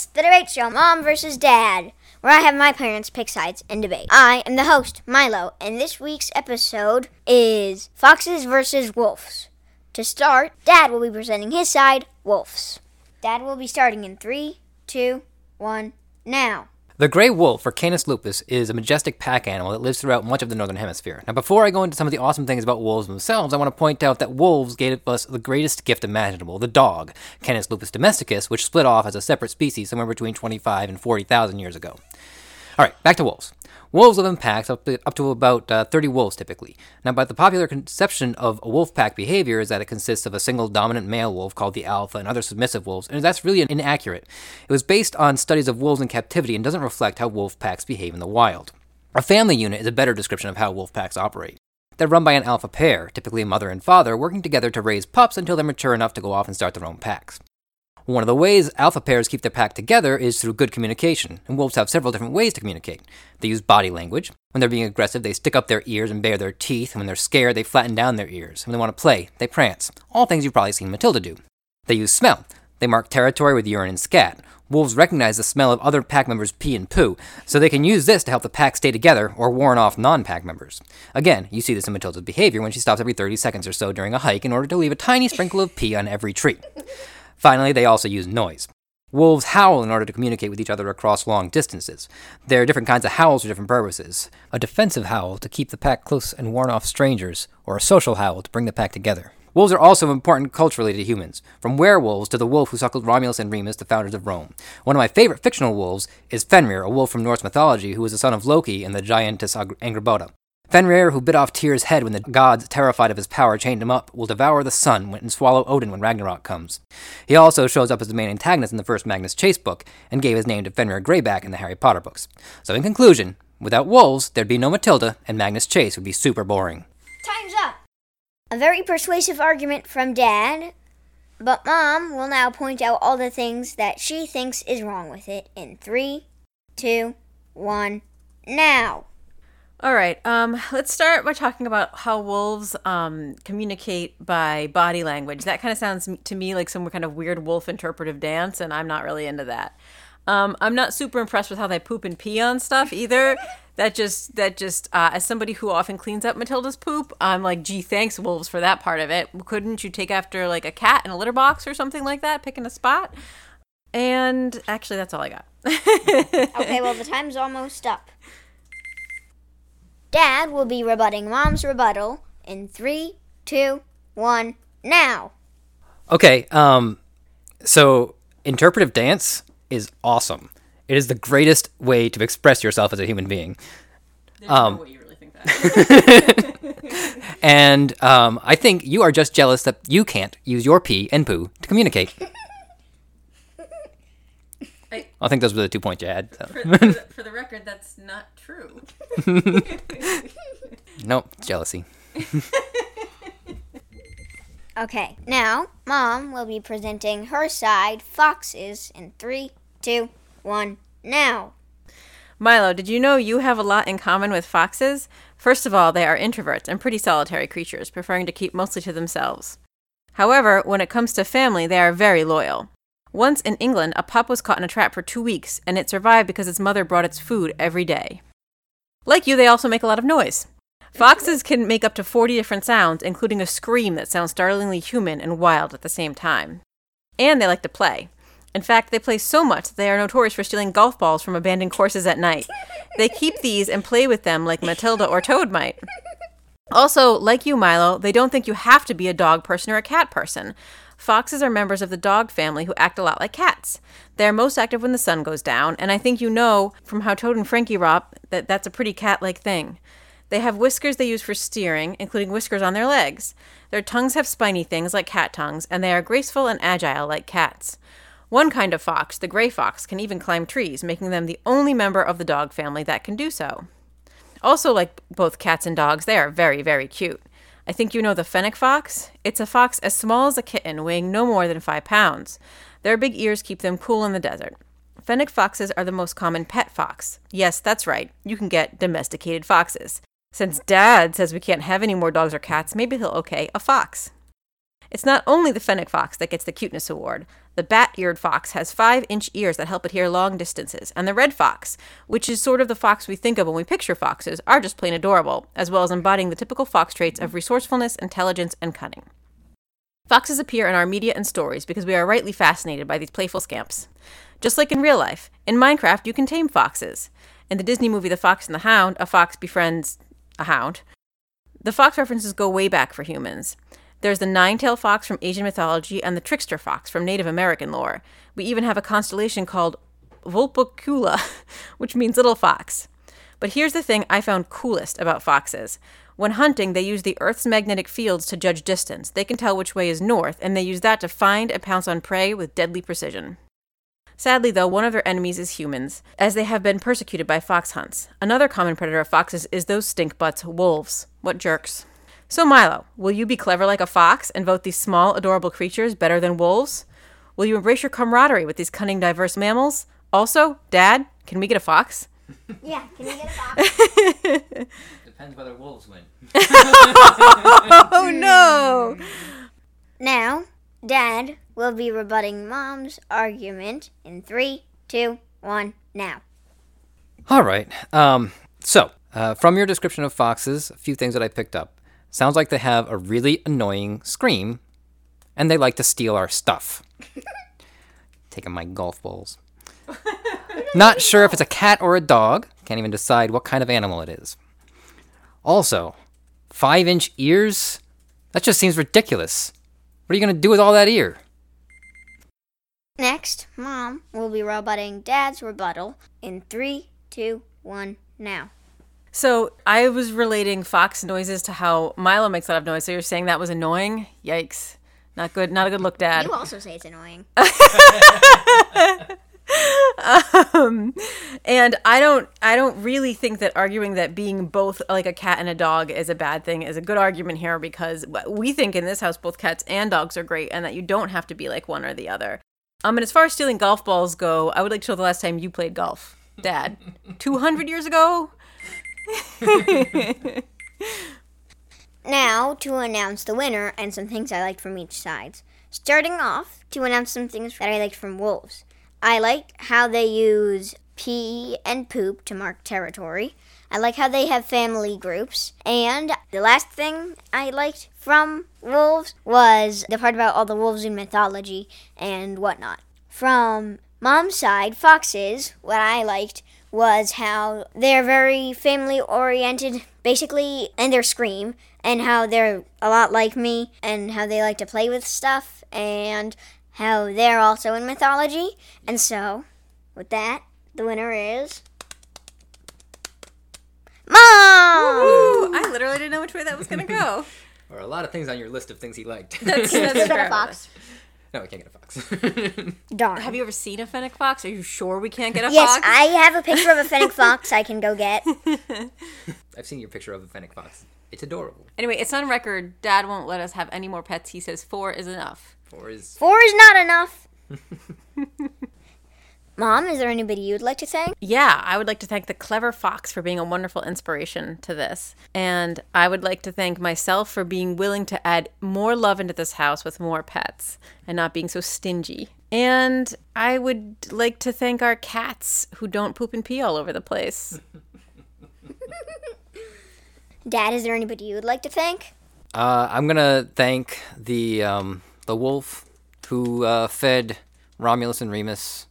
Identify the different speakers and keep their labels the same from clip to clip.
Speaker 1: It's the debate show, Mom versus Dad, where I have my parents pick sides and debate. I am the host, Milo, and this week's episode is Foxes versus Wolves. To start, Dad will be presenting his side, Wolves. Dad will be starting in three, two, one, now.
Speaker 2: The gray wolf, or Canis lupus, is a majestic pack animal that lives throughout much of the northern hemisphere. Now, before I go into some of the awesome things about wolves themselves, I want to point out that wolves gave us the greatest gift imaginable, the dog, Canis lupus domesticus, which split off as a separate species somewhere between 25 and 40,000 years ago. All right, back to wolves. Wolves live in packs up to, up to about uh, 30 wolves typically. Now, but the popular conception of a wolf pack behavior is that it consists of a single dominant male wolf called the alpha and other submissive wolves, and that's really inaccurate. It was based on studies of wolves in captivity and doesn't reflect how wolf packs behave in the wild. A family unit is a better description of how wolf packs operate. They're run by an alpha pair, typically a mother and father, working together to raise pups until they're mature enough to go off and start their own packs. One of the ways alpha pairs keep their pack together is through good communication, and wolves have several different ways to communicate. They use body language. When they're being aggressive, they stick up their ears and bare their teeth. When they're scared, they flatten down their ears. When they want to play, they prance. All things you've probably seen Matilda do. They use smell. They mark territory with urine and scat. Wolves recognize the smell of other pack members' pee and poo, so they can use this to help the pack stay together or warn off non pack members. Again, you see this in Matilda's behavior when she stops every 30 seconds or so during a hike in order to leave a tiny sprinkle of pee on every tree. Finally, they also use noise. Wolves howl in order to communicate with each other across long distances. There are different kinds of howls for different purposes. A defensive howl to keep the pack close and warn off strangers, or a social howl to bring the pack together. Wolves are also important culturally to humans, from werewolves to the wolf who suckled Romulus and Remus, the founders of Rome. One of my favorite fictional wolves is Fenrir, a wolf from Norse mythology who was the son of Loki and the giantess Angrboda. Fenrir, who bit off Tyr's head when the gods, terrified of his power, chained him up, will devour the sun and swallow Odin when Ragnarok comes. He also shows up as the main antagonist in the first Magnus Chase book, and gave his name to Fenrir Greyback in the Harry Potter books. So, in conclusion, without wolves, there'd be no Matilda, and Magnus Chase would be super boring.
Speaker 1: Time's up! A very persuasive argument from Dad, but Mom will now point out all the things that she thinks is wrong with it in three, two, one, now.
Speaker 3: All right. Um, let's start by talking about how wolves um, communicate by body language. That kind of sounds to me like some kind of weird wolf interpretive dance, and I'm not really into that. Um, I'm not super impressed with how they poop and pee on stuff either. that just that just uh, as somebody who often cleans up Matilda's poop, I'm like, gee, thanks wolves for that part of it. Couldn't you take after like a cat in a litter box or something like that, picking a spot? And actually, that's all I got.
Speaker 1: okay, well the time's almost up. Dad will be rebutting Mom's rebuttal in three, two, one, now.
Speaker 2: Okay, um, so interpretive dance is awesome. It is the greatest way to express yourself as a human being.
Speaker 3: Um, no really
Speaker 2: and um, I think you are just jealous that you can't use your pee and poo to communicate. I, I think those were the two points you had.
Speaker 3: So. For, for, the, for the record, that's not true.
Speaker 2: nope, jealousy.
Speaker 1: okay, now Mom will be presenting her side, Foxes, in three, two, one, now.
Speaker 3: Milo, did you know you have a lot in common with foxes? First of all, they are introverts and pretty solitary creatures, preferring to keep mostly to themselves. However, when it comes to family, they are very loyal. Once in England, a pup was caught in a trap for two weeks, and it survived because its mother brought its food every day. Like you, they also make a lot of noise. Foxes can make up to 40 different sounds, including a scream that sounds startlingly human and wild at the same time. And they like to play. In fact, they play so much that they are notorious for stealing golf balls from abandoned courses at night. They keep these and play with them like Matilda or Toad might. Also, like you, Milo, they don't think you have to be a dog person or a cat person. Foxes are members of the dog family who act a lot like cats. They are most active when the sun goes down, and I think you know from how Toad and Frankie romp that that's a pretty cat like thing. They have whiskers they use for steering, including whiskers on their legs. Their tongues have spiny things like cat tongues, and they are graceful and agile like cats. One kind of fox, the gray fox, can even climb trees, making them the only member of the dog family that can do so. Also, like both cats and dogs, they are very, very cute. I think you know the fennec fox. It's a fox as small as a kitten, weighing no more than five pounds. Their big ears keep them cool in the desert. Fennec foxes are the most common pet fox. Yes, that's right. You can get domesticated foxes. Since Dad says we can't have any more dogs or cats, maybe he'll okay a fox. It's not only the fennec fox that gets the cuteness award. The bat eared fox has five inch ears that help it hear long distances. And the red fox, which is sort of the fox we think of when we picture foxes, are just plain adorable, as well as embodying the typical fox traits of resourcefulness, intelligence, and cunning. Foxes appear in our media and stories because we are rightly fascinated by these playful scamps. Just like in real life, in Minecraft you can tame foxes. In the Disney movie The Fox and the Hound, a fox befriends a hound. The fox references go way back for humans. There's the nine tailed fox from Asian mythology and the trickster fox from Native American lore. We even have a constellation called Vulpecula, which means little fox. But here's the thing I found coolest about foxes. When hunting, they use the Earth's magnetic fields to judge distance. They can tell which way is north, and they use that to find and pounce on prey with deadly precision. Sadly, though, one of their enemies is humans, as they have been persecuted by fox hunts. Another common predator of foxes is those stink butts, wolves. What jerks. So, Milo, will you be clever like a fox and vote these small, adorable creatures better than wolves? Will you embrace your camaraderie with these cunning, diverse mammals? Also, Dad, can we get a fox?
Speaker 1: Yeah, can we get a fox?
Speaker 2: Depends whether wolves win.
Speaker 3: Oh no!
Speaker 1: now, Dad will be rebutting Mom's argument in three, two, one, now.
Speaker 2: All right. Um, so, uh, from your description of foxes, a few things that I picked up. Sounds like they have a really annoying scream, and they like to steal our stuff. Taking my golf balls. Not sure if it's a cat or a dog. Can't even decide what kind of animal it is. Also, five inch ears? That just seems ridiculous. What are you going to do with all that ear?
Speaker 1: Next, Mom will be rebutting Dad's rebuttal in three, two, one, now.
Speaker 3: So I was relating fox noises to how Milo makes a lot of noise. So you're saying that was annoying? Yikes! Not good. Not a good look, Dad.
Speaker 1: You also say it's annoying.
Speaker 3: um, and I don't I don't really think that arguing that being both like a cat and a dog is a bad thing is a good argument here because we think in this house both cats and dogs are great and that you don't have to be like one or the other. Um, and as far as stealing golf balls go, I would like to know the last time you played golf, Dad. Two hundred years ago.
Speaker 1: Now, to announce the winner and some things I liked from each side. Starting off, to announce some things that I liked from Wolves. I like how they use pee and poop to mark territory. I like how they have family groups. And the last thing I liked from Wolves was the part about all the wolves in mythology and whatnot. From Mom's side, Foxes, what I liked was how they're very family oriented, basically, and their scream, and how they're a lot like me, and how they like to play with stuff, and how they're also in mythology. And so, with that, the winner is. Mom!
Speaker 3: Ooh, I literally didn't know which way that was gonna go.
Speaker 2: Or a lot of things on your list of things he liked.
Speaker 3: That's, that's
Speaker 1: Is that
Speaker 3: fair.
Speaker 1: a fox?
Speaker 2: no, we can't get a fox.
Speaker 1: Darn.
Speaker 3: Have you ever seen a fennec fox? Are you sure we can't get a
Speaker 1: Yes,
Speaker 3: fox?
Speaker 1: Yes, I have a picture of a fennec fox I can go get.
Speaker 2: I've seen your picture of a fennec fox. It's adorable.
Speaker 3: Anyway, it's on record. Dad won't let us have any more pets. He says four is enough.
Speaker 2: Or is
Speaker 1: Four is not enough. Mom, is there anybody you'd like to thank?
Speaker 3: Yeah, I would like to thank the clever fox for being a wonderful inspiration to this. And I would like to thank myself for being willing to add more love into this house with more pets and not being so stingy. And I would like to thank our cats who don't poop and pee all over the place.
Speaker 1: Dad, is there anybody you would like to thank?
Speaker 2: Uh, I'm gonna thank the um, the wolf who uh, fed Romulus and Remus,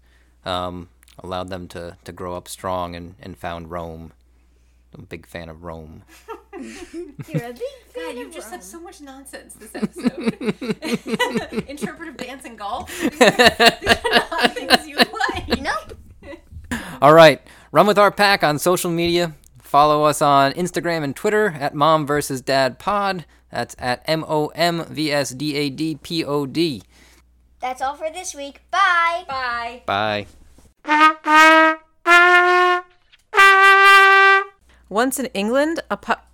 Speaker 2: um, allowed them to, to grow up strong and, and found Rome. I'm a big fan of Rome.
Speaker 1: You're a big
Speaker 3: God, you've just said so much nonsense this episode. Interpretive dance and golf. These are not things you like.
Speaker 1: Nope.
Speaker 2: All right, run with our pack on social media. Follow us on Instagram and Twitter at Mom versus Dad Pod. That's at M O M V S D A D P O D.
Speaker 1: That's all for this week. Bye.
Speaker 3: Bye.
Speaker 2: Bye.
Speaker 3: Once in England, a pup.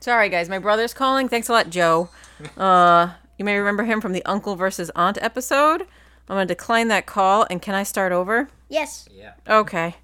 Speaker 3: Sorry, guys, my brother's calling. Thanks a lot, Joe. Uh, you may remember him from the Uncle versus Aunt episode. I'm gonna decline that call, and can I start over?
Speaker 1: Yes.
Speaker 2: Yeah.
Speaker 3: Okay.